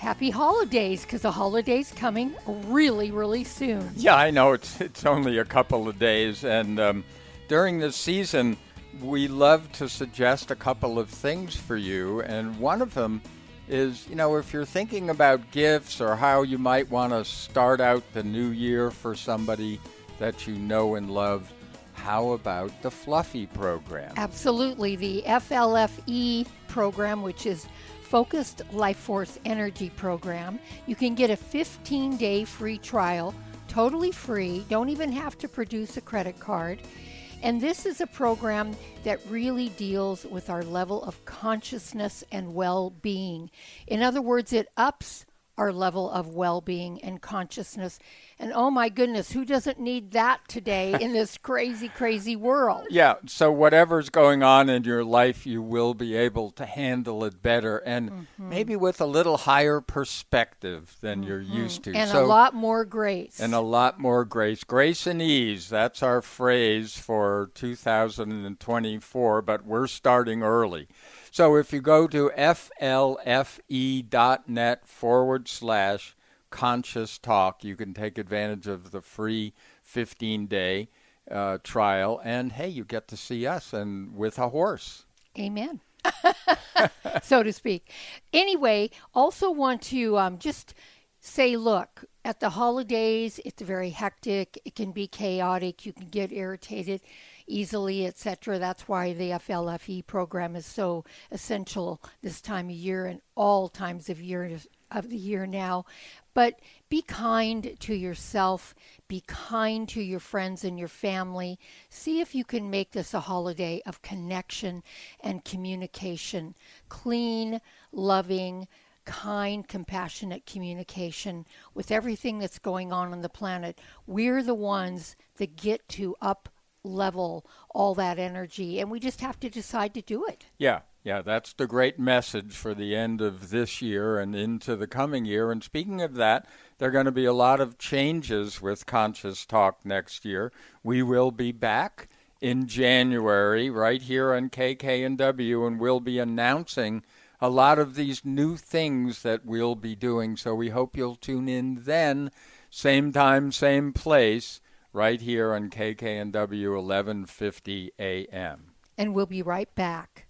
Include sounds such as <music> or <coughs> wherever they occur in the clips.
happy holidays because the holiday's coming really, really soon. Yeah, I know it's it's only a couple of days, and um, during this season, we love to suggest a couple of things for you, and one of them is you know if you're thinking about gifts or how you might want to start out the new year for somebody that you know and love. How about the Fluffy program? Absolutely. The FLFE program, which is Focused Life Force Energy Program. You can get a 15 day free trial, totally free. Don't even have to produce a credit card. And this is a program that really deals with our level of consciousness and well being. In other words, it ups our level of well being and consciousness. And oh my goodness, who doesn't need that today <laughs> in this crazy, crazy world? Yeah, so whatever's going on in your life, you will be able to handle it better and mm-hmm. maybe with a little higher perspective than mm-hmm. you're used to. And so, a lot more grace. And a lot more grace. Grace and ease, that's our phrase for 2024, but we're starting early. So if you go to flfe.net forward slash conscious talk, you can take advantage of the free 15 day uh, trial. And hey, you get to see us and with a horse. Amen. <laughs> so to speak. Anyway, also want to um, just say look, at the holidays, it's very hectic, it can be chaotic, you can get irritated easily, etc. That's why the FLFE program is so essential this time of year and all times of year of the year now. But be kind to yourself, be kind to your friends and your family. See if you can make this a holiday of connection and communication. Clean, loving, kind, compassionate communication with everything that's going on on the planet. We're the ones that get to up level all that energy and we just have to decide to do it. Yeah. Yeah, that's the great message for the end of this year and into the coming year. And speaking of that, there are going to be a lot of changes with Conscious Talk next year. We will be back in January right here on KKNW and we'll be announcing a lot of these new things that we'll be doing. So we hope you'll tune in then, same time, same place right here on KKNW 1150 AM. And we'll be right back.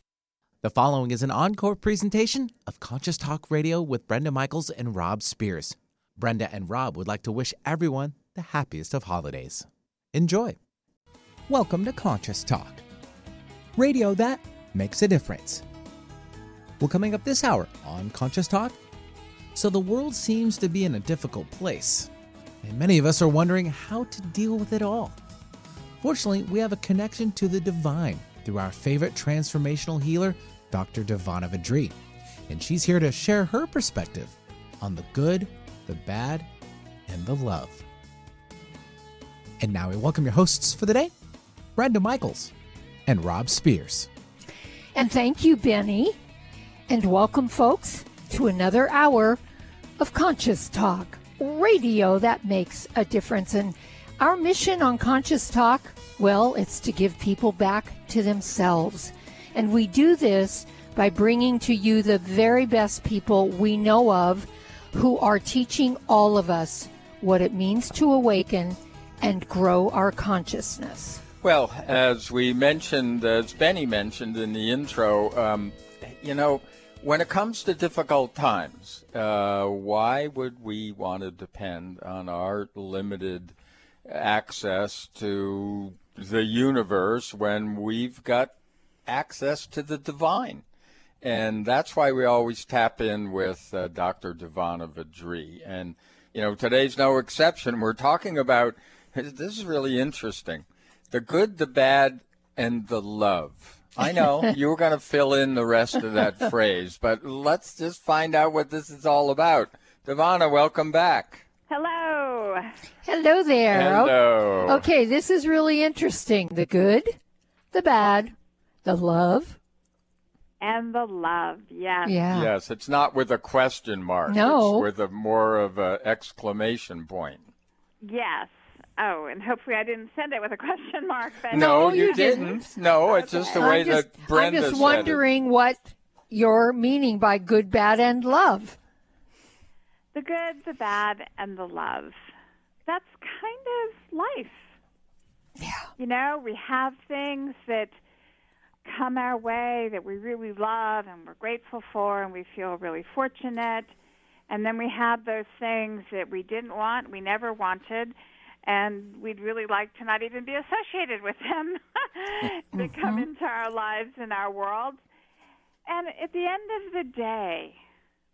The following is an encore presentation of Conscious Talk Radio with Brenda Michaels and Rob Spears. Brenda and Rob would like to wish everyone the happiest of holidays. Enjoy. Welcome to Conscious Talk, radio that makes a difference. Well, coming up this hour on Conscious Talk. So, the world seems to be in a difficult place and many of us are wondering how to deal with it all. Fortunately, we have a connection to the divine through our favorite transformational healer, Dr. DiVanna VaDree, and she's here to share her perspective on the good, the bad, and the love. And now we welcome your hosts for the day, Brenda Michaels and Rob Spears. And thank you, Benny. And welcome, folks, to another hour of Conscious Talk radio that makes a difference. And our mission on Conscious Talk, well, it's to give people back to themselves. And we do this by bringing to you the very best people we know of who are teaching all of us what it means to awaken and grow our consciousness. Well, as we mentioned, as Benny mentioned in the intro, um, you know, when it comes to difficult times, uh, why would we want to depend on our limited access to the universe when we've got access to the divine? And that's why we always tap in with uh, Dr. DiVanna VaDree. And, you know, today's no exception. We're talking about this is really interesting the good, the bad, and the love I know you were going to fill in the rest of that <laughs> phrase, but let's just find out what this is all about. DiVanna, welcome back. Hello. Hello there. Hello. Okay, this is really interesting. The good, the bad, the love. And the love, yes. Yeah. Yes, it's not with a question mark. No. It's with a more of an exclamation point. Yes. Oh, and hopefully I didn't send it with a question mark. But No, you you didn't. No, it's just the way I'm just, that Brenda I'm just said wondering what you're meaning by good, bad, and love. the good, the bad, and the love. That's kind of life. Yeah. You know, we have things that come our way that we really love and we're grateful for and we feel really fortunate. And then we have those things that we didn't want, we never wanted, and we'd really like to not even be associated with them <laughs> that come mm-hmm. into our lives and our world. And at the end of the day,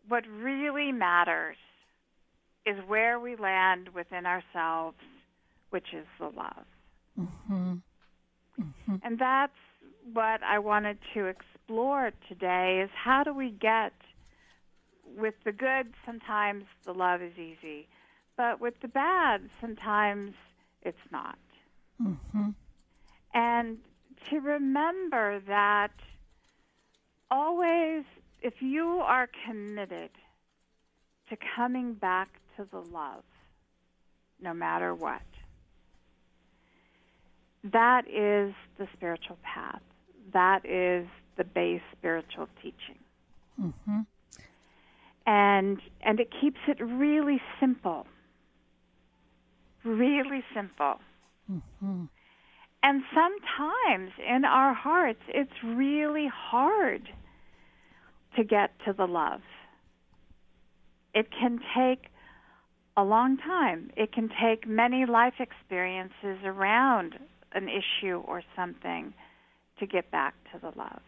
what really matters is where we land within ourselves, which is the love. Mm-hmm. Mm-hmm. And that's what I wanted to explore today is how do we get with the good sometimes the love is easy, but with the bad sometimes it's not. Mm-hmm. And to remember that always if you are committed to coming back to the love no matter what that is the spiritual path. That is the base spiritual teaching. Mm-hmm. And and it keeps it really simple. Really simple. And sometimes in our hearts it's really hard to get to the love. It can take a long time. It can take many life experiences around an issue or something to get back to the love.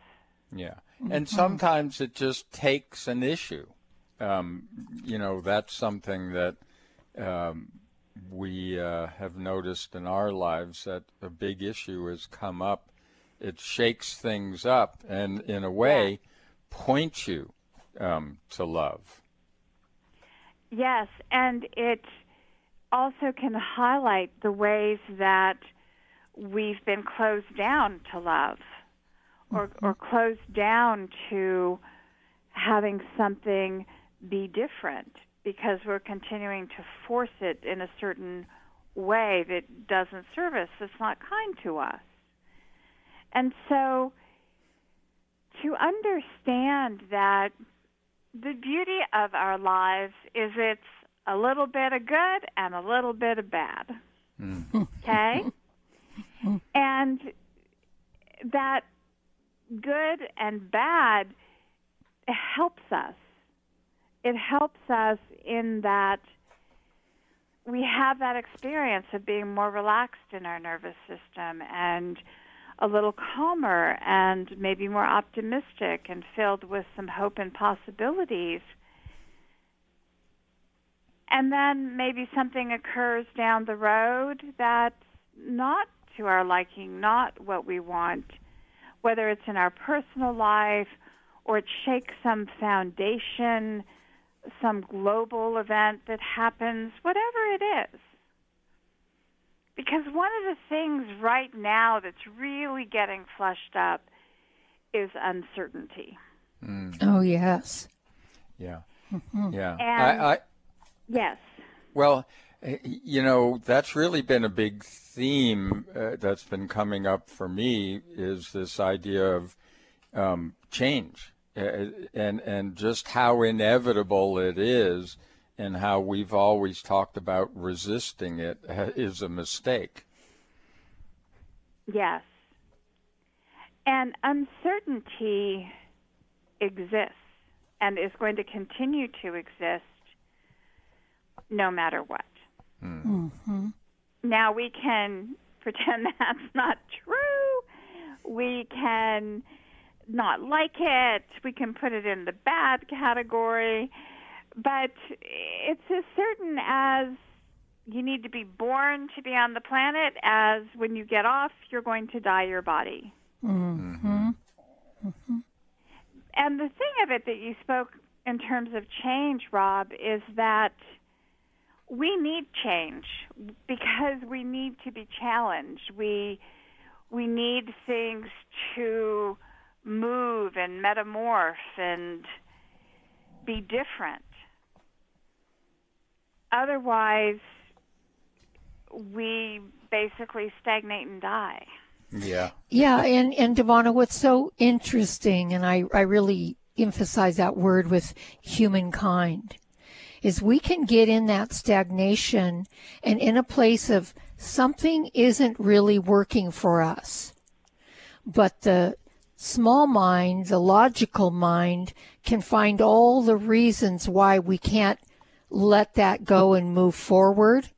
Yeah. And sometimes it just takes an issue. Um, you know, that's something that um, we uh, have noticed in our lives that a big issue has come up. It shakes things up and, in a way, points you um, to love. Yes, and it also can highlight the ways that we've been closed down to love or, or closed down to having something be different because we're continuing to force it in a certain way that doesn't serve us, that's not kind to us. And so to understand that the beauty of our lives is it's a little bit of good and a little bit of bad. Mm. <laughs> Okay? and that good and bad helps us. It helps us in that we have that experience of being more relaxed in our nervous system and a little calmer and maybe more optimistic and filled with some hope and possibilities. And then maybe something occurs down the road that's not to our liking, not what we want, whether it's in our personal life or it shakes some foundation, some global event that happens, whatever it is. Because one of the things right now that's really getting flushed up is uncertainty. Oh, yes. Yeah. Yeah. And- I, I, Yes. Well, eh, you know, that's really been a big theme uh, that's been coming up for me is this idea of um, change and and just how inevitable it is and how we've always talked about resisting it uh, a mistake. Yes. And uncertainty exists and is going to continue to exist no matter what. Now, we can pretend <laughs> that's not true. We can not like it. We can put it in the bad category. But it's as certain as you need to be born to be on the planet as when you get off, you're going to die your body. Mm-hmm. Mm-hmm. And the thing of it that you spoke in terms of change, Rob, is that we need change because we need to be challenged. We we need things to move and metamorph and be different. Otherwise, we basically stagnate and die. Yeah. Yeah, and and DiVanna, what's so interesting, and I I really emphasize that word with humankind, is we can get in that stagnation and in a place of something isn't really working for us, but the small mind, the logical mind, can find all the reasons why we can't let that go and move forward.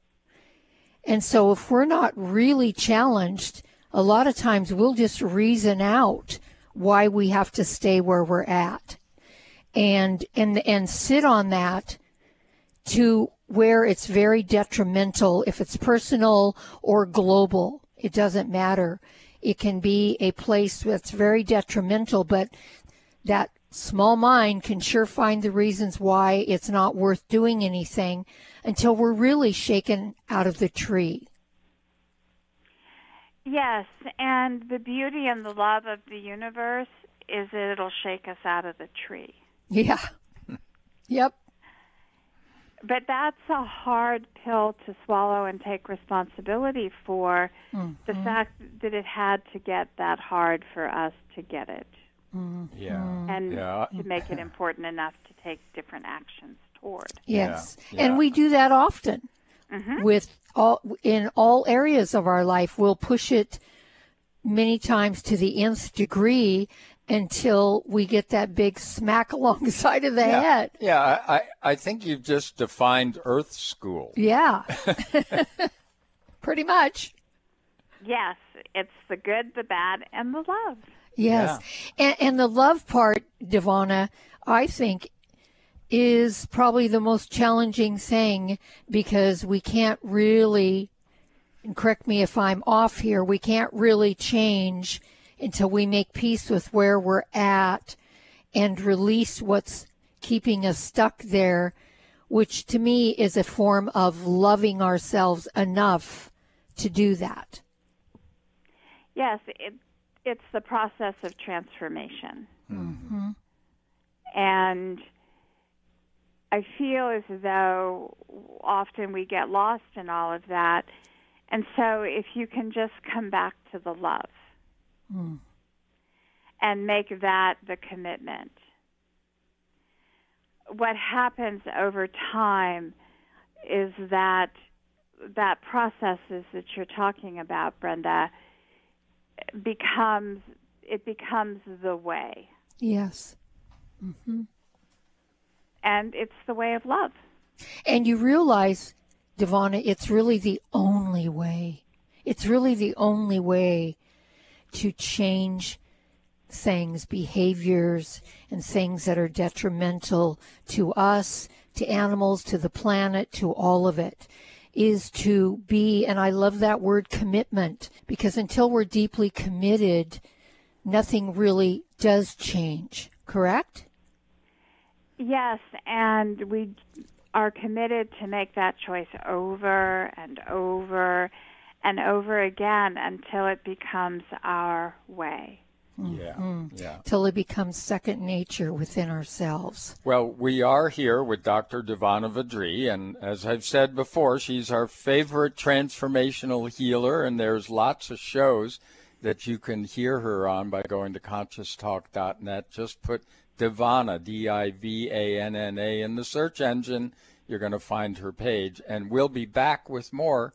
And so if we're not really challenged, a lot of times we'll just reason out why we have to stay where we're at. And and and sit on that to where it's very detrimental if it's personal or global. It doesn't matter it can be a place that's very detrimental but that small mind can sure find the reasons why it's not worth doing anything until we're really shaken out of the tree. Yes, and the beauty and the love of the universe is that it'll shake us out of the tree. yeah. <laughs> Yep But that's a hard pill to swallow and take responsibility for the mm-hmm. fact that it had to get that hard for us to get it mm-hmm. Yeah. Mm-hmm. and Yeah. to make it important enough to take different actions toward. Yes, Yeah, and we do that often with all in all areas of our life. We'll push it many times to the nth degree until we get that big smack <laughs> along the side of the Yeah. head. Yeah, I, I I think you've just defined Earth School. Yeah, <laughs> <laughs> pretty much. Yes, it's the good, the bad, and the love. Yes, and, and the love part, DiVanna, I think is probably the most challenging thing because we can't really, and correct me if I'm off here, we can't really change until we make peace with where we're at and release what's keeping us stuck there, which to me is a form of loving ourselves enough to do that. Yes, it, it's the process of transformation. Mm-hmm. And I feel as though often we get lost in all of that. And so if you can just come back to the love and make that the commitment, what happens over time is that that processes that you're talking about, Brenda, becomes it becomes the way, Yes. Mm-hmm. and it's the way of love. And you realize, DiVanna, it's really the only way. It's really the only way to change things, behaviors, and things that are detrimental to us, to animals, to the planet, to all of it, is to be, and I love that word commitment, because until we're deeply committed, nothing really does change, correct? Yes, and we are committed to make that choice over and over and over again until it becomes our way. Mm-hmm. Yeah. Mm-hmm. Yeah. Till it becomes second nature within ourselves. Well, we are here with Dr. DiVanna VaDree, and as I've said before, she's our favorite transformational healer, and there's lots of shows that you can hear her on by going to conscioustalk.net. Just put DiVanna, D-I-V-A-N-N-A, in the search engine. You're going to find her page, and we'll be back with more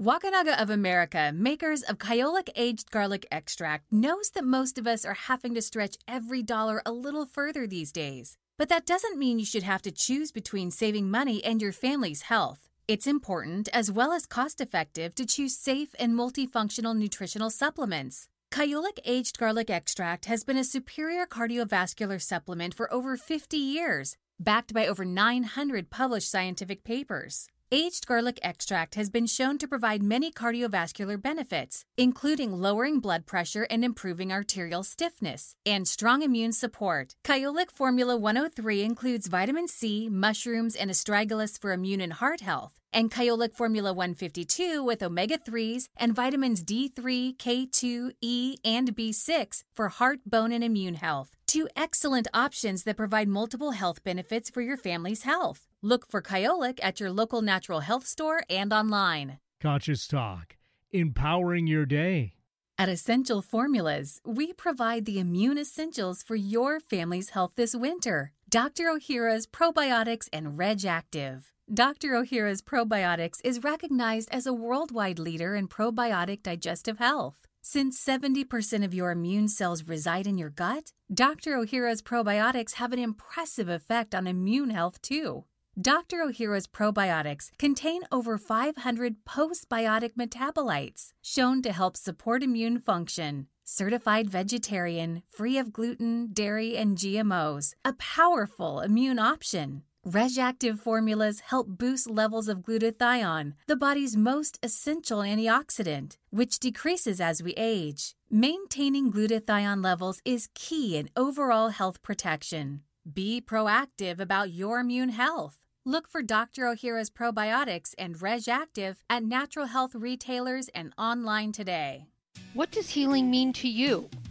Wakunaga of America, makers of Kyolic Aged Garlic Extract, knows that most of us are having to stretch every dollar a little further these days. But that doesn't mean you should have to choose between saving money and your family's health. It's important, as well as cost effective, to choose safe and multifunctional nutritional supplements. Kyolic Aged Garlic Extract has been a superior cardiovascular supplement for over 50 years, backed by over 900 published scientific papers. Aged garlic extract has been shown to provide many cardiovascular benefits, including lowering blood pressure and improving arterial stiffness, and strong immune support. Kyolic Formula 103 includes vitamin C, mushrooms, and astragalus for immune and heart health, and Kyolic Formula 152 with omega 3s and vitamins D3, K2, E, and B6 for heart, bone, and immune health. Two excellent options that provide multiple health benefits for your family's health. Look for Kyolic at your local natural health store and online. Conscious Talk, empowering your day. At Essential Formulas, we provide the immune essentials for your family's health this winter. Dr. Ohhira's Probiotics and Reg Active. Dr. Ohhira's Probiotics is recognized as a worldwide leader in probiotic digestive health. Since 70% of your immune cells reside in your gut, Dr. Ohhira's probiotics have an impressive effect on immune health too. Dr. Ohhira's probiotics contain over 500 postbiotic metabolites shown to help support immune function. Certified vegetarian, free of gluten, dairy, and GMOs, a powerful immune option. RegActive formulas help boost levels of glutathione, the body's most essential antioxidant, which decreases as we age. Maintaining glutathione levels is key in overall health protection. Be proactive about your immune health. Look for Dr. Ohhira's probiotics and RegActive at natural health retailers and online today. What does healing mean to you?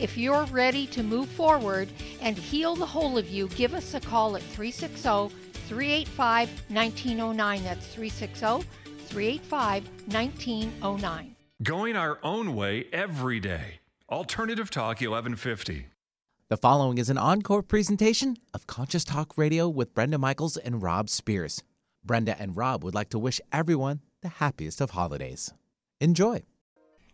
If you're ready to move forward and heal the whole of you, give us a call at 360 385 1909. That's 360 385 1909. Going our own way every day. Alternative Talk 1150. The following is an encore presentation of Conscious Talk Radio with Brenda Michaels and Rob Spears. Brenda and Rob would like to wish everyone the happiest of holidays. Enjoy.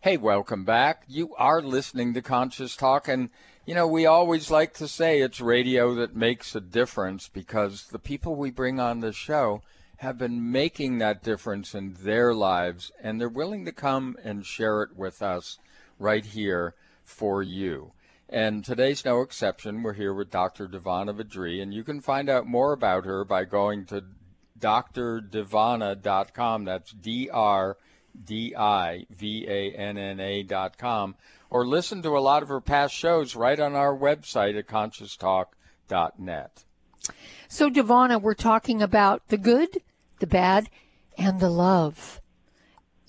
Hey, welcome back. You are listening to Conscious Talk, and you know, we always like to say it's radio that makes a difference because the people we bring on the show have been making that difference in their lives, and they're willing to come and share it with us right here for you. And today's no exception. We're here with Dr. DiVanna VaDree, and you can find out more about her by going to drdivanna.com. That's D R D I V A N N A dot com, or listen to a lot of her past shows right on our website at conscioustalk.net. So, DiVanna, we're talking about the good, the bad, and the love.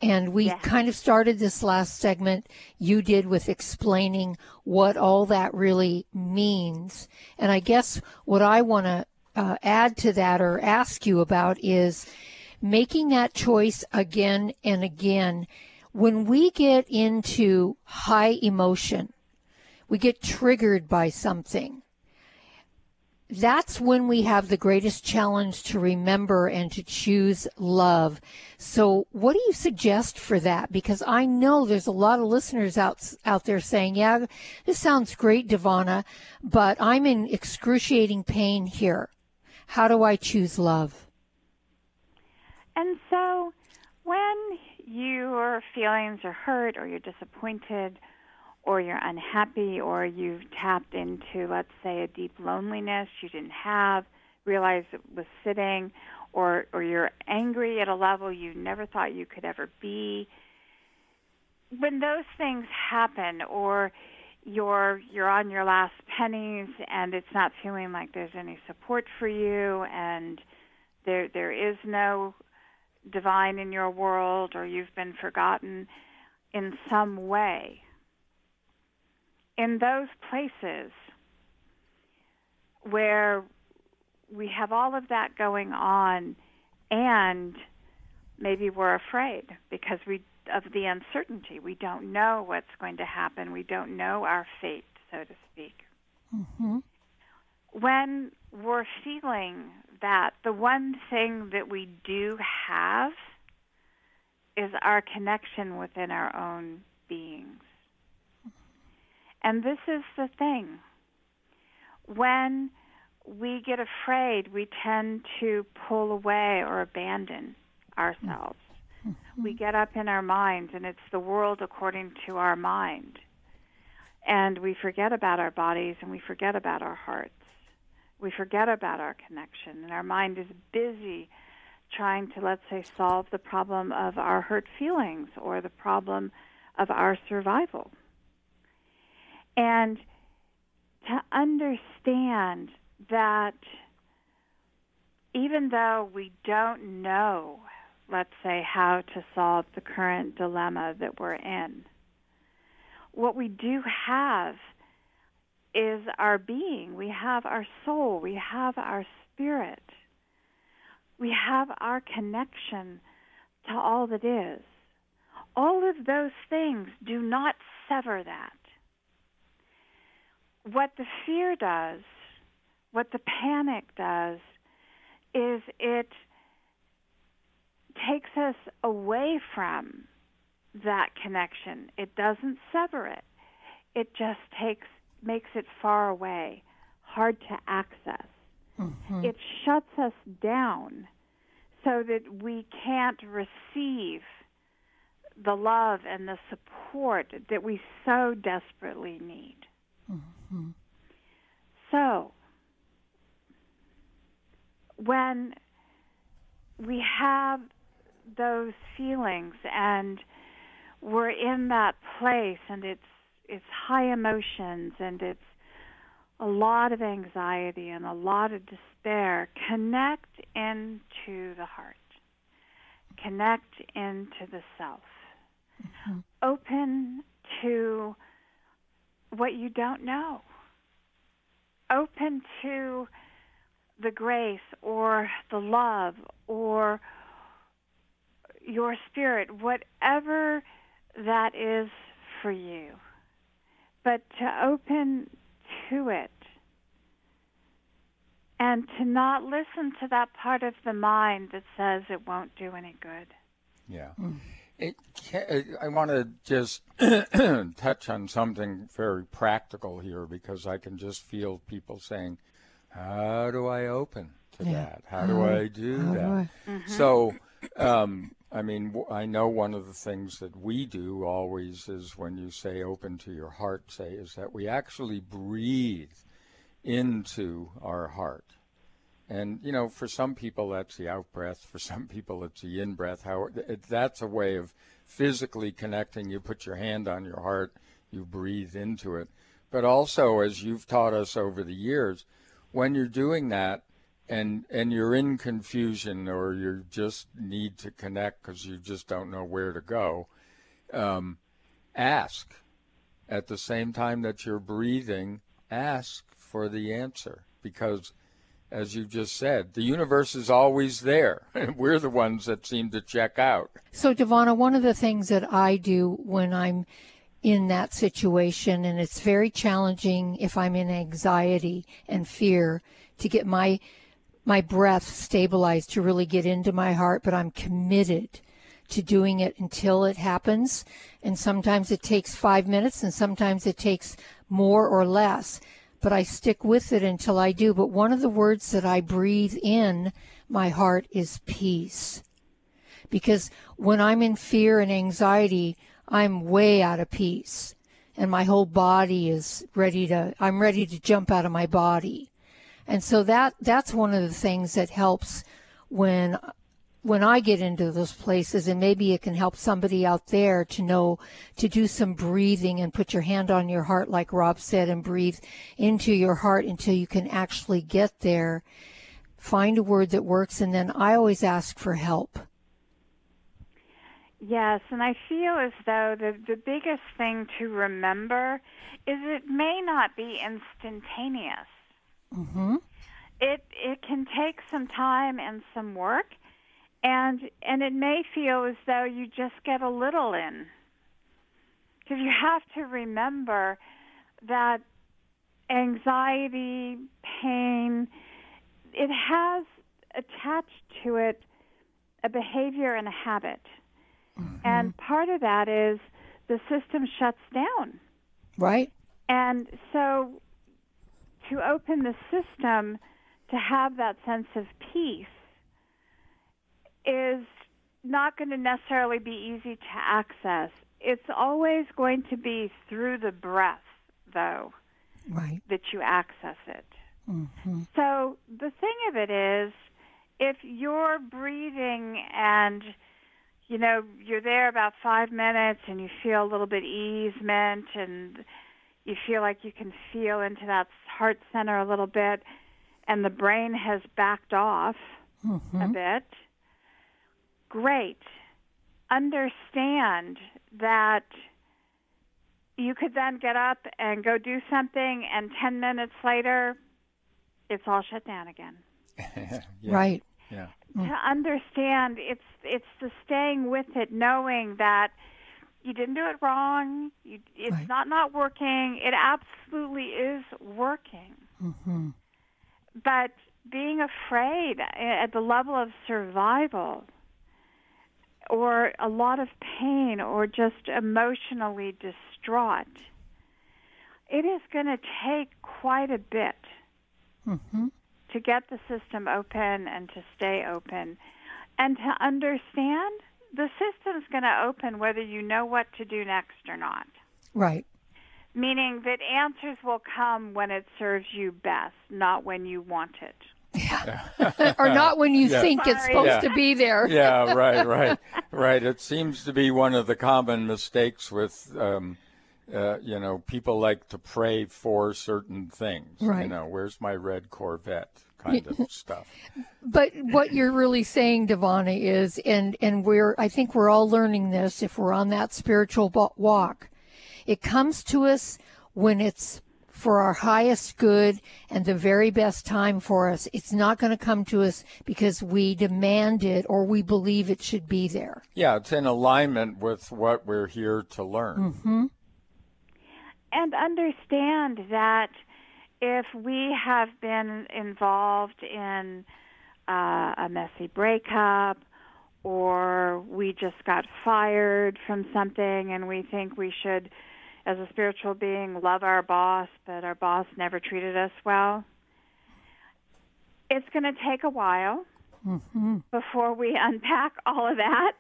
And we Yeah. kind of started this last segment you did with explaining what all that really means. And I guess what I want to uh, add to that or ask you about is making that choice again and again. When we get into high emotion, we get triggered by something that's when we have the greatest challenge to remember and to choose love. So, what do you suggest for that? Because I know there's a lot of listeners out out there saying, "Yeah, this sounds great, DiVanna, but I'm in excruciating pain here. How do I choose love?" And so, when your feelings are hurt or you're disappointed or you're unhappy or you've tapped into, let's say, a deep loneliness you didn't have, realized it was sitting, or, or you're angry at a level you never thought you could ever be. When those things happen, or you're you're on your last pennies and it's not feeling like there's any support for you and there there is no divine in your world or you've been forgotten in some way in those places where we have all of that going on and maybe we're afraid because we of the uncertainty. We don't know what's going to happen. We don't know our fate so to speak. Mm-hmm. when we're feeling that the one thing that we do have is our connection within our own beings and this is the thing. When we get afraid, we tend to pull away or abandon ourselves. Mm-hmm. We get up in our minds, and it's the world according to our mind. And we forget about our bodies and we forget about our hearts. We forget about our connection, and our mind is busy trying to, let's say, solve the problem of our hurt feelings or the problem of our survival. And to understand that even though we don't know, let's say, how to solve the current dilemma that we're in, what we do have is our being. We have our soul. We have our spirit. We have our connection to all that is. All of those things do not sever that what the fear does, what the panic does, is it takes us away from that connection. It doesn't sever it. It just takes makes it far away, hard to access. Mm-hmm. It shuts us down so that we can't receive the love and the support that we so desperately need. Mm-hmm. So, when we have those feelings and we're in that place and it's it's high emotions and it's a lot of anxiety and a lot of despair connect into the heart connect into the self mm-hmm. open to what you don't know. Open to the grace or the love or your spirit, whatever that is for you. But to open to it and to not listen to that part of the mind that says it won't do any good. Yeah. Mm. It, I want to just <clears throat> touch on something very practical here because I can just feel people saying, "How do I open to yeah. that? How do I do How that?" Do I? Mm-hmm. So, um, I mean, I know one of the things that we do always is when you say "open to your heart," say is that we actually breathe into our heart. And you know, for some people that's the out breath. For some people it's the in breath. That's a way of physically connecting. You put your hand on your heart, you breathe into it. But also, as you've taught us over the years, when you're doing that, and and you're in confusion or you just need to connect because you just don't know where to go, um, ask. At the same time that you're breathing, ask for the answer because as you just said. The universe is always there. <laughs> We're the ones that seem to check out. So, DiVanna, one of the things that I do when I'm in that situation, and it's very challenging if I'm in anxiety and fear to get my my breath stabilized to really get into my heart, but I'm committed to doing it until it happens. And sometimes it takes five minutes and sometimes it takes more or less, but I stick with it until I do. But one of the words that I breathe in my heart is peace. Because when I'm in fear and anxiety, I'm way out of peace and my whole body is ready to, I'm ready to jump out of my body. And so that that's one of the things that helps when when I get into those places and maybe it can help somebody out there to know to do some breathing and put your hand on your heart like Rob said and breathe into your heart until you can actually get there. Find a word that works and then I always ask for help. Yes, and I feel as though the the biggest thing to remember is it may not be instantaneous. Mm-hmm. It it can take some time and some work, and and it may feel as though you just get a little in. Because you have to remember that anxiety, pain, it has attached to it a behavior and a habit. Mm-hmm. And part of that is the system shuts down. Right. And so to open the system to have that sense of peace is not going to necessarily be easy to access. It's always going to be through the breath, though, right. that you access it. Mm-hmm. So the thing of it is, if you're breathing and you know you're there about five minutes and you feel a little bit easement and you feel like you can feel into that heart center a little bit, and the brain has backed off mm-hmm. a bit. Great. Understand that you could then get up and go do something, and 10 minutes later, it's all shut down again. <laughs> yeah. Right. Yeah. To understand, it's it's the staying with it, knowing that you didn't do it wrong. You, it's right. not not working. It absolutely is working. Mm-hmm. But being afraid at the level of survival or a lot of pain or just emotionally distraught, it is going to take quite a bit mm-hmm. to get the system open and to stay open and to understand the system's going to open whether you know what to do next or not. Right. Meaning that answers will come when it serves you best, not when you want it. Yeah. <laughs> or not when you <laughs> yeah. think Sorry. it's supposed yeah. to be there. <laughs> yeah, right, right, right. It seems to be one of the common mistakes with, um, uh, you know, people like to pray for certain things. Right. You know, where's my red Corvette? Kind of stuff. <laughs> But what you're really saying, DiVanna, is, and and we're, I think we're all learning this. If we're on that spiritual walk, it comes to us when it's for our highest good and the very best time for us. It's not going to come to us because we demand it or we believe it should be there. Yeah, it's in alignment with what we're here to learn. Mm-hmm. And understand that if we have been involved in uh, a messy breakup or we just got fired from something and we think we should as a spiritual being love our boss but our boss never treated us well it's going to take a while mm-hmm. before we <laughs> unpack all of that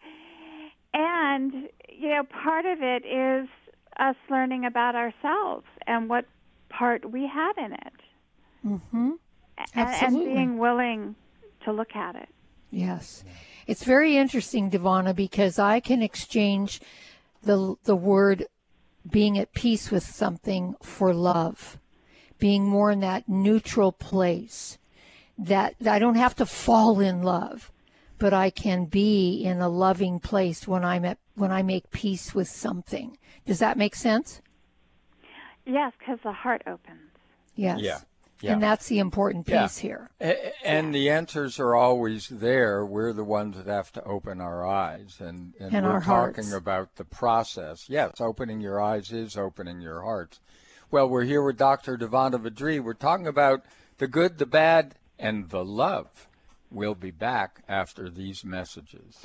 and you know part of it is us learning about ourselves and what part we had in it Mm-hmm. and, Absolutely. and being willing to look at it Yes. It's very interesting, DiVanna, because I can exchange the the word being at peace with something for love, being more in that neutral place. That I don't have to fall in love, but I can be in a loving place when I'm at when I make peace with something. Does that make sense? Yes because the heart opens Yes. Yeah. Yeah. And that's the important Yeah. piece here. A- And the answers are always there. We're the ones that have to open our eyes, and, and, And we're our talking hearts. about the process. Yes, opening your eyes is opening your hearts. Well, we're here with Dr. DiVanna VaDree. We're talking about the good, the bad, and the love. We'll be back after these messages.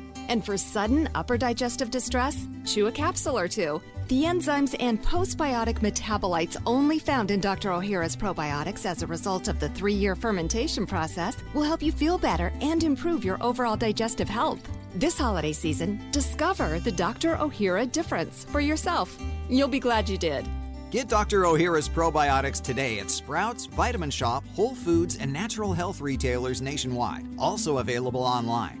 And for sudden upper digestive distress, chew a capsule or two. The enzymes and postbiotic metabolites only found in Dr. Ohhira's probiotics as a result of the three year fermentation process will help you feel better and improve your overall digestive health. This holiday season, discover the Dr. Ohhira difference for yourself. You'll be glad you did. Get Dr. Ohhira's probiotics today at Sprouts, Vitamin Shoppe, Whole Foods, and natural health retailers nationwide. Also available online.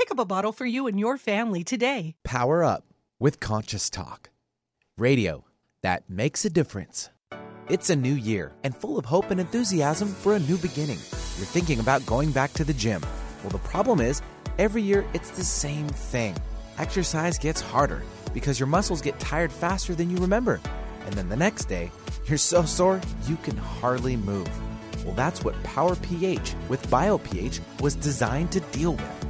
Pick up a bottle for you and your family today. Power up with Conscious Talk. Radio that makes a difference. It's a new year and full of hope and enthusiasm for a new beginning. You're thinking about going back to the gym. Well, the problem is, every year it's the same thing. Exercise gets harder because your muscles get tired faster than you remember. And then the next day, you're so sore you can hardly move. Well, that's what Power pH with BioPH was designed to deal with.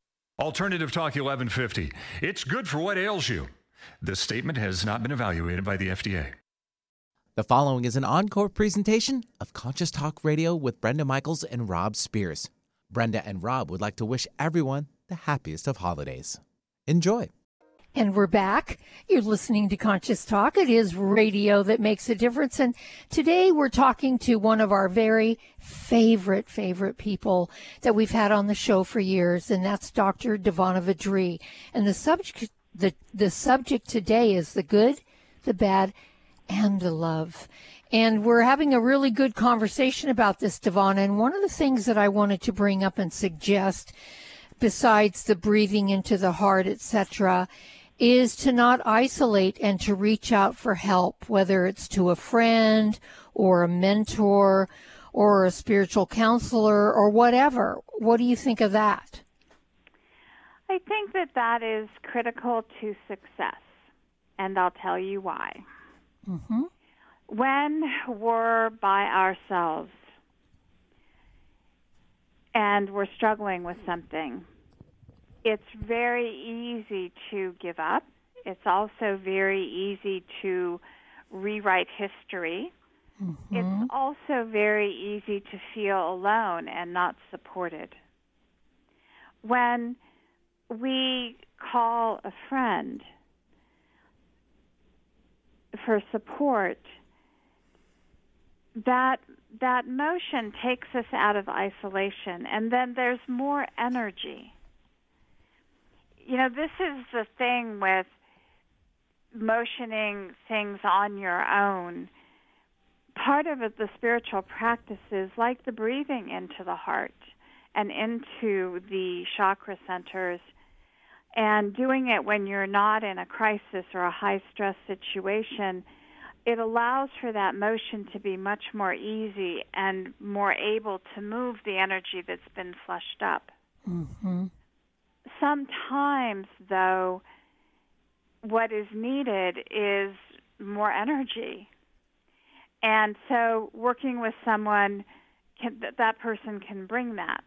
Alternative Talk 1150. It's good for what ails you. This statement has not been evaluated by the FDA. The following is an encore presentation of Conscious Talk Radio with Brenda Michaels and Rob Spears. Brenda and Rob would like to wish everyone the happiest of holidays. Enjoy. And we're back. You're listening to Conscious Talk. It is radio that makes a difference. And today we're talking to one of our very favorite, favorite people that we've had on the show for years, and that's Dr. DiVanna VaDree. And the subject, the, the subject today is the good, the bad, and the love. And we're having a really good conversation about this, DiVanna. And one of the things that I wanted to bring up and suggest besides the breathing into the heart, etc., is to not isolate and to reach out for help, whether it's to a friend or a mentor or a spiritual counselor or whatever. What do you think of that? I think that that is critical to success, and I'll tell you why. Mm-hmm. When we're by ourselves and we're struggling with something, it's very easy to give up. It's also very easy to rewrite history. Mm-hmm. It's also very easy to feel alone and not supported. When we call a friend for support, that that motion takes us out of isolation and then there's more energy you know, this is the thing with motioning things on your own. Part of it, the spiritual practices, like the breathing into the heart and into the chakra centers, and doing it when you're not in a crisis or a high stress situation, it allows for that motion to be much more easy and more able to move the energy that's been flushed up. Mm-hmm. Sometimes, though, what is needed is more energy. And so, working with someone, can, that person can bring that.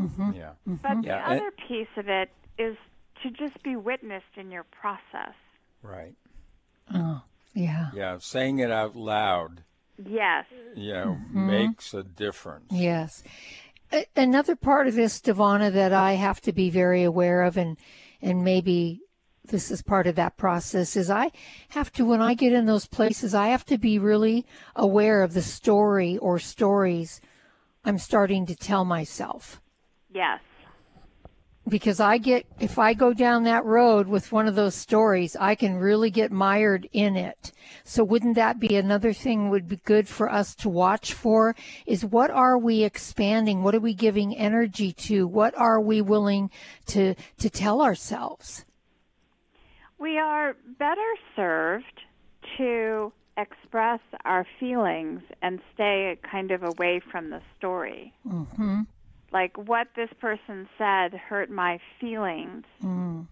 Mm-hmm. Yeah. But Yeah, the and- other piece of it is to just be witnessed in your process. Right. Oh, yeah. Yeah. Saying it out loud, Yes. you know, Mhm. makes a difference. Yes. Another part of this, DiVanna, that I have to be very aware of, and and maybe this is part of that process, is I have to when I get in those places, I have to be really aware of the story or stories I'm starting to tell myself. Yes. Because I get if I go down that road with one of those stories, I can really get mired in it. So wouldn't that be another thing would be good for us to watch for is what are we expanding? What are we giving energy to? What are we willing to to tell ourselves? We are better served to express our feelings and stay kind of away from the story. Mhm. Like what this person said hurt my feelings, Mm.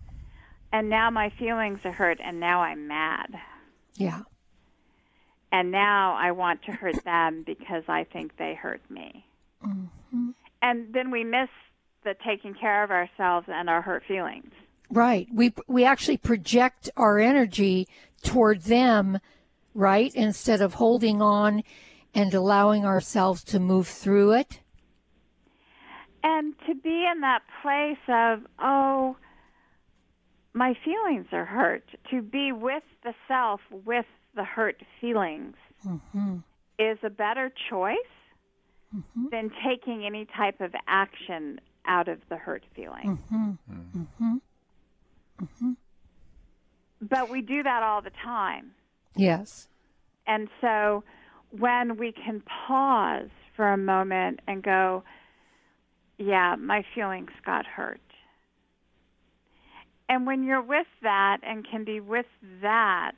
and now my feelings are hurt, and now I'm mad. Yeah. And now I want to hurt them because I think they hurt me. hmm And then we miss the taking care of ourselves and our hurt feelings. Right. We we actually project our energy toward them, right? Instead of holding on and allowing ourselves to move through it. And to be in that place of, oh, my feelings are hurt, to be with the self with the hurt feelings Mm-hmm. is a better choice Mm-hmm. than taking any type of action out of the hurt feeling. Mm-hmm. Mm-hmm. Mm-hmm. But we do that all the time. Yes. And so when we can pause for a moment and go, yeah, my feelings got hurt. And when you're with that and can be with that,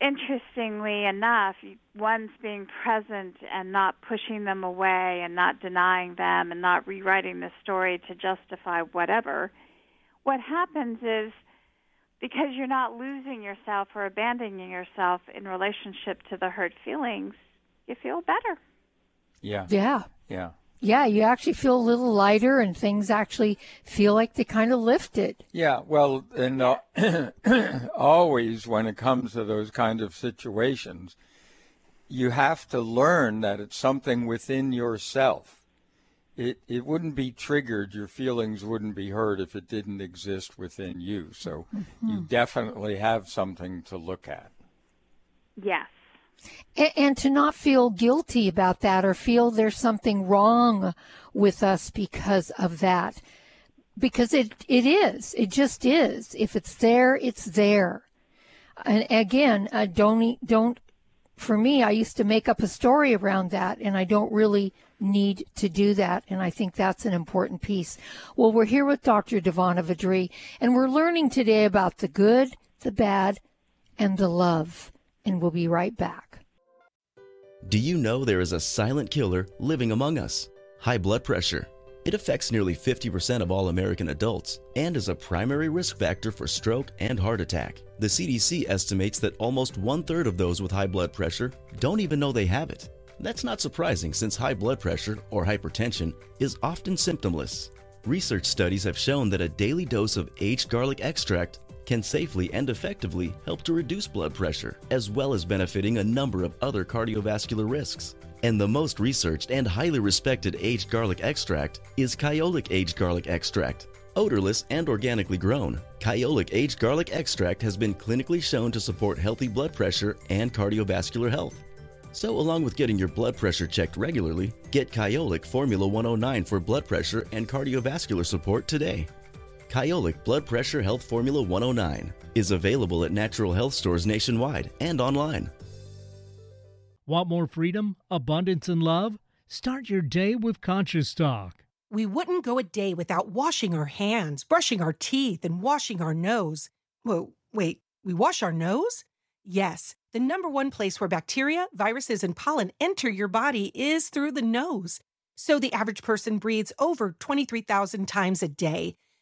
interestingly enough, one's being present and not pushing them away and not denying them and not rewriting the story to justify whatever. What happens is because you're not losing yourself or abandoning yourself in relationship to the hurt feelings, you feel better. Yeah. Yeah. Yeah. Yeah, you actually feel a little lighter and things actually feel like they kind of lifted. Yeah, well, and uh, <coughs> always when it comes to those kind of situations, you have to learn that it's something within yourself. It it wouldn't be triggered, your feelings wouldn't be hurt if it didn't exist within you. So you definitely have something to look at. Yes. And, to not feel guilty about that or feel there's something wrong with us because of that. Because it, it is. It just is. If it's there, it's there. And again, uh, don't, don't, for me, I used to make up a story around that and I don't really need to do that. And I think that's an important piece. Well, we're here with Dr. DiVanna VaDree, and we're learning today about the good, the bad, and the love. And we'll be right back. Do you know there is a silent killer living among us? High blood pressure. It affects nearly 50% of all American adults and is a primary risk factor for stroke and heart attack. The CDC estimates that almost one third of those with high blood pressure don't even know they have it. That's not surprising since high blood pressure or hypertension is often symptomless. Research studies have shown that a daily dose of aged garlic extract can safely and effectively help to reduce blood pressure, as well as benefiting a number of other cardiovascular risks. And the most researched and highly respected aged garlic extract is Kyolic Aged Garlic Extract. Odorless and organically grown, Kyolic Aged Garlic Extract has been clinically shown to support healthy blood pressure and cardiovascular health. So, along with getting your blood pressure checked regularly, get Kyolic Formula 109 for blood pressure and cardiovascular support today. Kyolic Blood Pressure Health Formula 109 is available at natural health stores nationwide and online. Want more freedom, abundance, and love? Start your day with Conscious Talk. We wouldn't go a day without washing our hands, brushing our teeth, and washing our nose. Whoa, wait, we wash our nose? Yes, the number one place where bacteria, viruses, and pollen enter your body is through the nose. So the average person breathes over 23,000 times a day.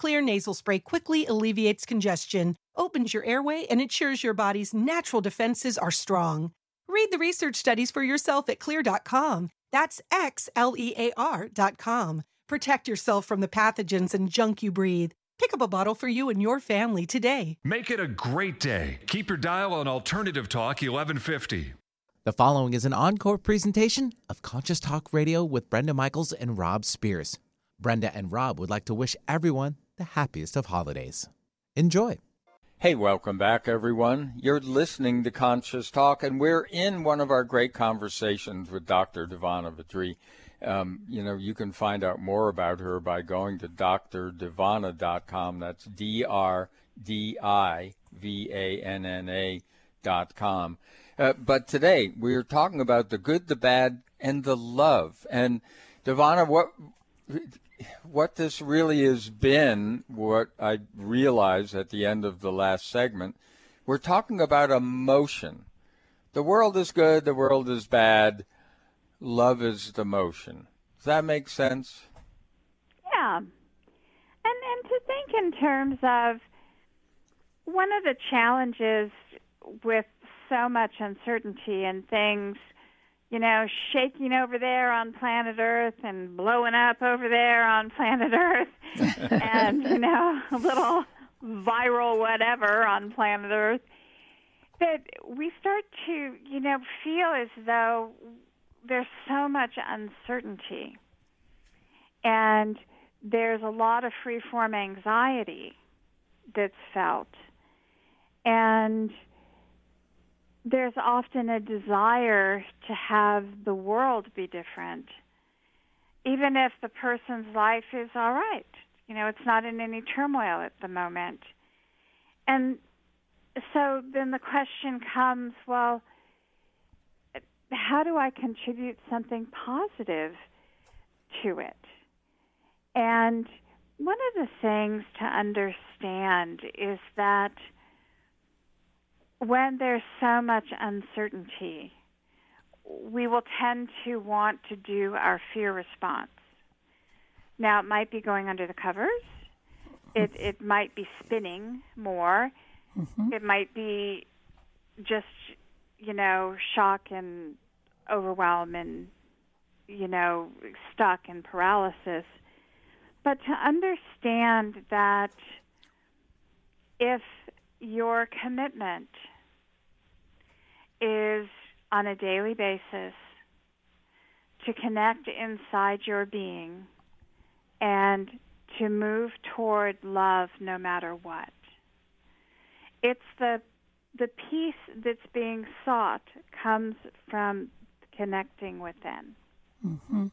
Xlear nasal spray quickly alleviates congestion, opens your airway, and ensures your body's natural defenses are strong. Read the research studies for yourself at xlear.com. That's X L E A R.com. Protect yourself from the pathogens and junk you breathe. Pick up a bottle for you and your family today. Make it a great day. Keep your dial on Alternative Talk 1150. The following is an encore presentation of Conscious Talk Radio with Brenda Michaels and Rob Spears. Brenda and Rob would like to wish everyone the happiest of holidays. Enjoy. Hey, welcome back, everyone. You're listening to Conscious Talk, and we're in one of our great conversations with Dr. DiVanna VaDree. Um, you know, you can find out more about her by going to drdivanna.com. That's D R D I V A N N A dot com. Uh, but today we're talking about the good, the bad, and the love. And DiVanna, what what this really has been, what I realized at the end of the last segment, we're talking about emotion. The world is good, the world is bad, love is the motion. Does that make sense? Yeah. And and to think in terms of one of the challenges with so much uncertainty and things you know, shaking over there on planet Earth and blowing up over there on <laughs> planet Earth, and you know, a little viral whatever on planet Earth, that we start to, you know, feel as though there's so much uncertainty, and there's a lot of free-form anxiety that's felt, and there's often a desire to have the world be different, even if the person's life is all right. You know, it's not in any turmoil at the moment. And so then the question comes well, how do I contribute something positive to it? And one of the things to understand is that when there's so much uncertainty, we will tend to want to do our fear response. Now, it might be going under the covers. It it might be spinning more. Mm-hmm. It might be just you know shock and overwhelm and you know stuck and paralysis. But to understand that if your commitment is on a daily basis to connect inside your being and to move toward love no matter what. It's the the peace that's being sought comes from connecting within. Mm-hmm.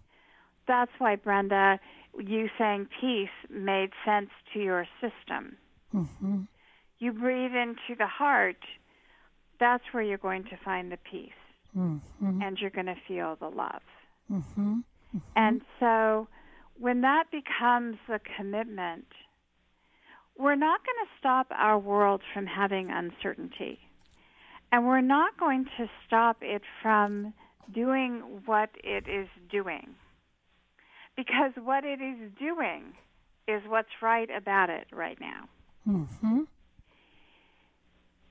That's why Brenda, you saying peace made sense to your system. Mm-hmm. You breathe into the heart, that's where you're going to find the peace. Mm-hmm. And you're going to feel the love. Mm-hmm. And so when that becomes a commitment, we're not going to stop our world from having uncertainty. And we're not going to stop it from doing what it is doing. Because what it is doing is what's right about it right now. Mm-hmm.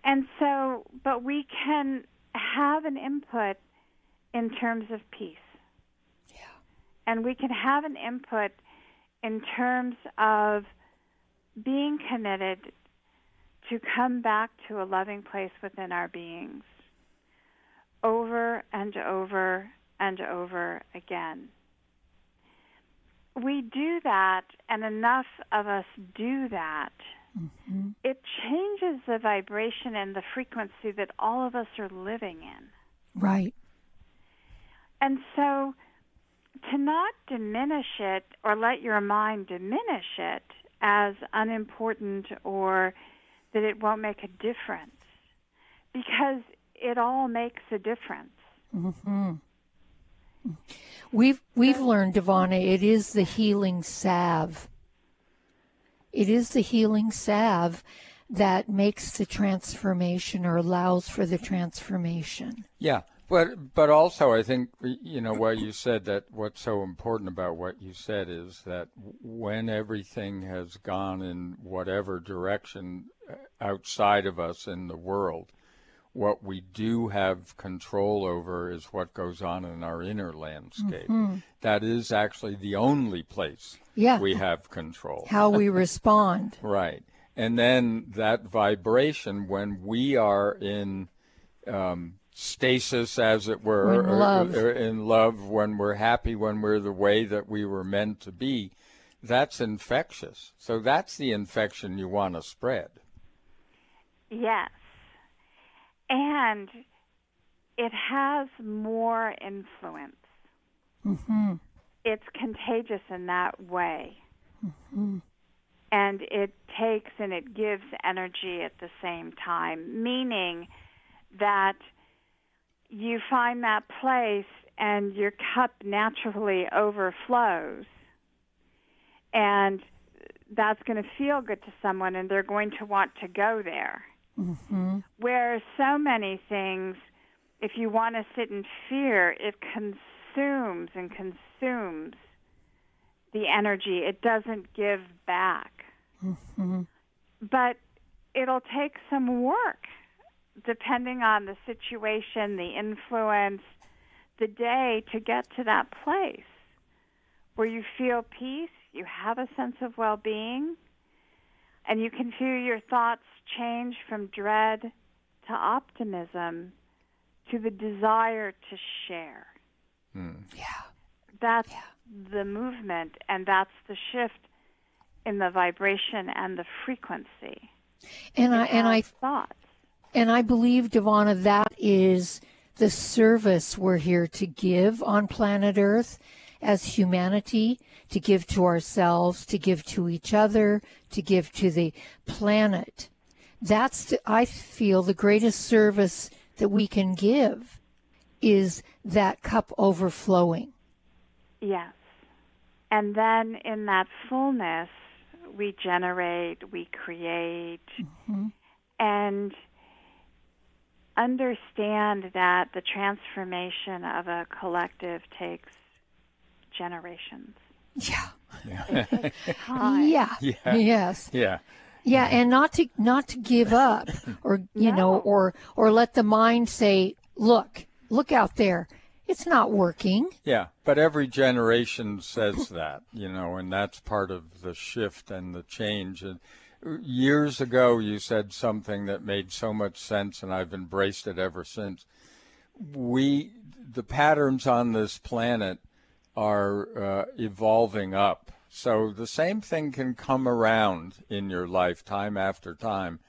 And so, but we can have an input in terms of peace. Yeah. And we can have an input in terms of being committed to come back to a loving place within our beings over and over and over again. We do that, and enough of us do that. Mm-hmm. It changes the vibration and the frequency that all of us are living in. Right. And so to not diminish it or let your mind diminish it as unimportant or that it won't make a difference because it all makes a difference. Mm-hmm. We've we've learned, DiVanna, it is the healing salve. It is the healing salve that makes the transformation or allows for the transformation. Yeah, but but also I think you know what you said that what's so important about what you said is that when everything has gone in whatever direction outside of us in the world, what we do have control over is what goes on in our inner landscape. Mhm. That is actually the only place Yeah. we have control. How we <laughs> respond. Right. And then that vibration, when we are in um, stasis, as it were, We're in or- love. or in love, when we're happy, when we're the way that we were meant to be, that's infectious. So that's the infection you want to spread. Yes. And it has more influence. Mm-hmm. It's contagious in that way. Mm-hmm. And it takes and it gives energy at the same time, meaning that you find that place and your cup naturally overflows. And that's going to feel good to someone, and they're going to want to go there. Mm-hmm. Whereas so many things, if you want to sit in fear, it consumes and consumes the energy. It doesn't give back. Mm-hmm. But it'll take some work depending on the situation, the influence, the day to get to that place where you feel peace, you have a sense of well being, and you can feel your thoughts change from dread to optimism to the desire to share. Mm. Yeah. That's the movement, and that's the shift in the vibration and the frequency. And I It and I has thoughts. and I believe, DiVanna, that is the service we're here to give on planet Earth as humanity, to give to ourselves, to give to each other, to give to the planet. That's, the, I feel, the greatest service that we can give is that cup overflowing. Yes. And then in that fullness, we generate, we create, Mm-hmm. and understand that the transformation of a collective takes generations. Yeah. It takes time. Yeah. Yeah. Yes. Yeah. Yeah, and not to not to give up or you know or or let the mind say, "Look, look out there. It's not working." Yeah, but every generation says <coughs> that, you know, and that's part of the shift and the change. And years ago, you said something that made so much sense, and I've embraced it ever since. We, the patterns on this planet, are uh, evolving up. So the same thing can come around in your life time after time.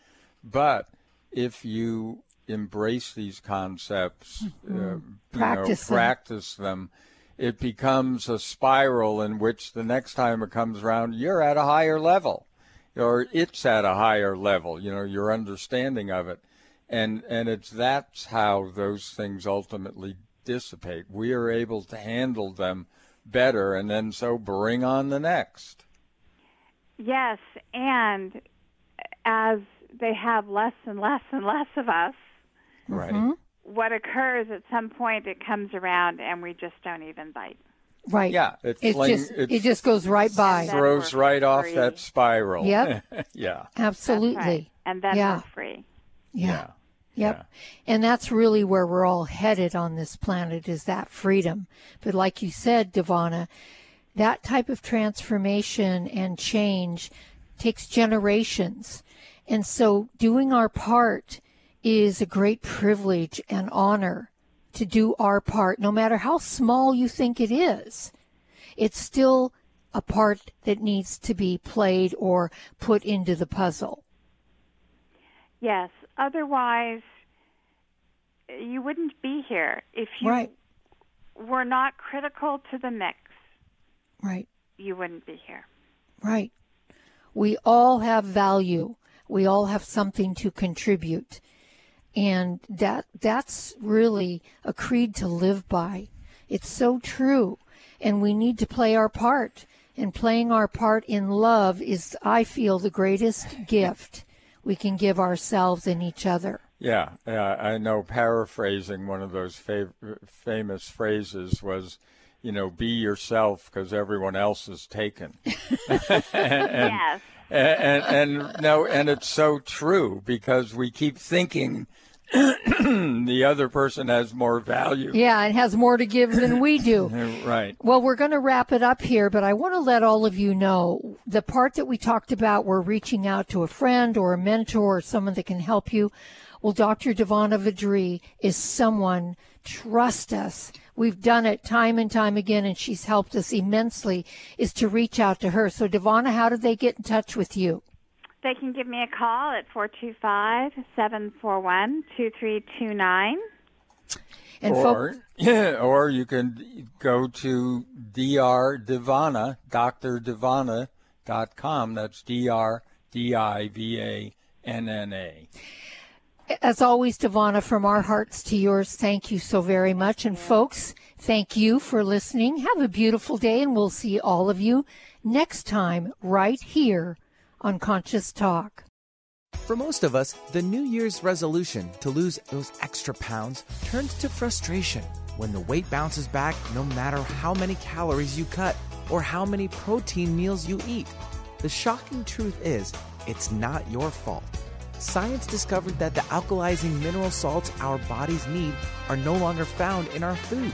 But if you embrace these concepts, mm-hmm. uh, practice, know, practice them. it becomes a spiral in which the next time it comes around, you're at a higher level, or it's at a higher level. You know, your understanding of it, and and it's that's how those things ultimately dissipate. We are able to handle them better, and then so bring on the next. Yes, and as they have less and less and less of us, right. Mm-hmm. What occurs at some point, it comes around, and we just don't even bite. Right. Yeah. It, just it just goes right by. Throws right off that spiral. Yep. <laughs> yeah. Absolutely. Right. And then yeah. we're free. Yeah. yeah. Yep. Yeah. And that's really where we're all headed on this planet is that freedom. But like you said, DiVanna, that type of transformation and change takes generations. And so doing our part is a great privilege and honor to do our part, no matter how small you think it is. It's still a part that needs to be played or put into the puzzle. Yes. Otherwise, you wouldn't be here if you right. were not critical to the mix. Right. You wouldn't be here. Right. We all have value. We all have something to contribute. And that that's really a creed to live by. It's so true. And we need to play our part. And playing our part in love is, I feel, the greatest <laughs> gift we can give ourselves and each other. Yeah, uh, I know. Paraphrasing one of those fav- famous phrases was, you know, be yourself because everyone else is taken. <laughs> and, yes. And, and, and no, and it's so true because we keep thinking the other person has more value. Yeah, and has more to give than we do. <laughs> right. Well, we're going to wrap it up here, but I want to let all of you know the part that we talked about, we're reaching out to a friend or a mentor or someone that can help you. Well, Dr. DiVanna VaDree is someone, trust us. We've done it time and time again, and she's helped us immensely, is to reach out to her. So, DiVanna, how do they get in touch with you? They can give me a call at 425 741 2329. Or, <clears throat> or you can go to Dr. DiVanna, drdivanna.com. That's D R D I V A N N A. As always, DiVanna, from our hearts to yours, thank you so very much. And folks, thank you for listening. Have a beautiful day, and we'll see all of you next time right here on Conscious Talk. For most of us, the New Year's resolution to lose those extra pounds turns to frustration when the weight bounces back no matter how many calories you cut or how many protein meals you eat. The shocking truth is, it's not your fault. Science discovered that the alkalizing mineral salts our bodies need are no longer found in our food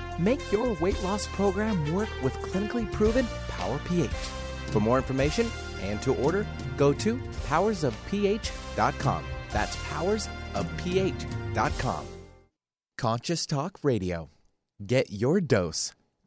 Make your weight loss program work with clinically proven Power pH. For more information and to order, go to powersofph.com. That's powersofph.com. Conscious Talk Radio. Get your dose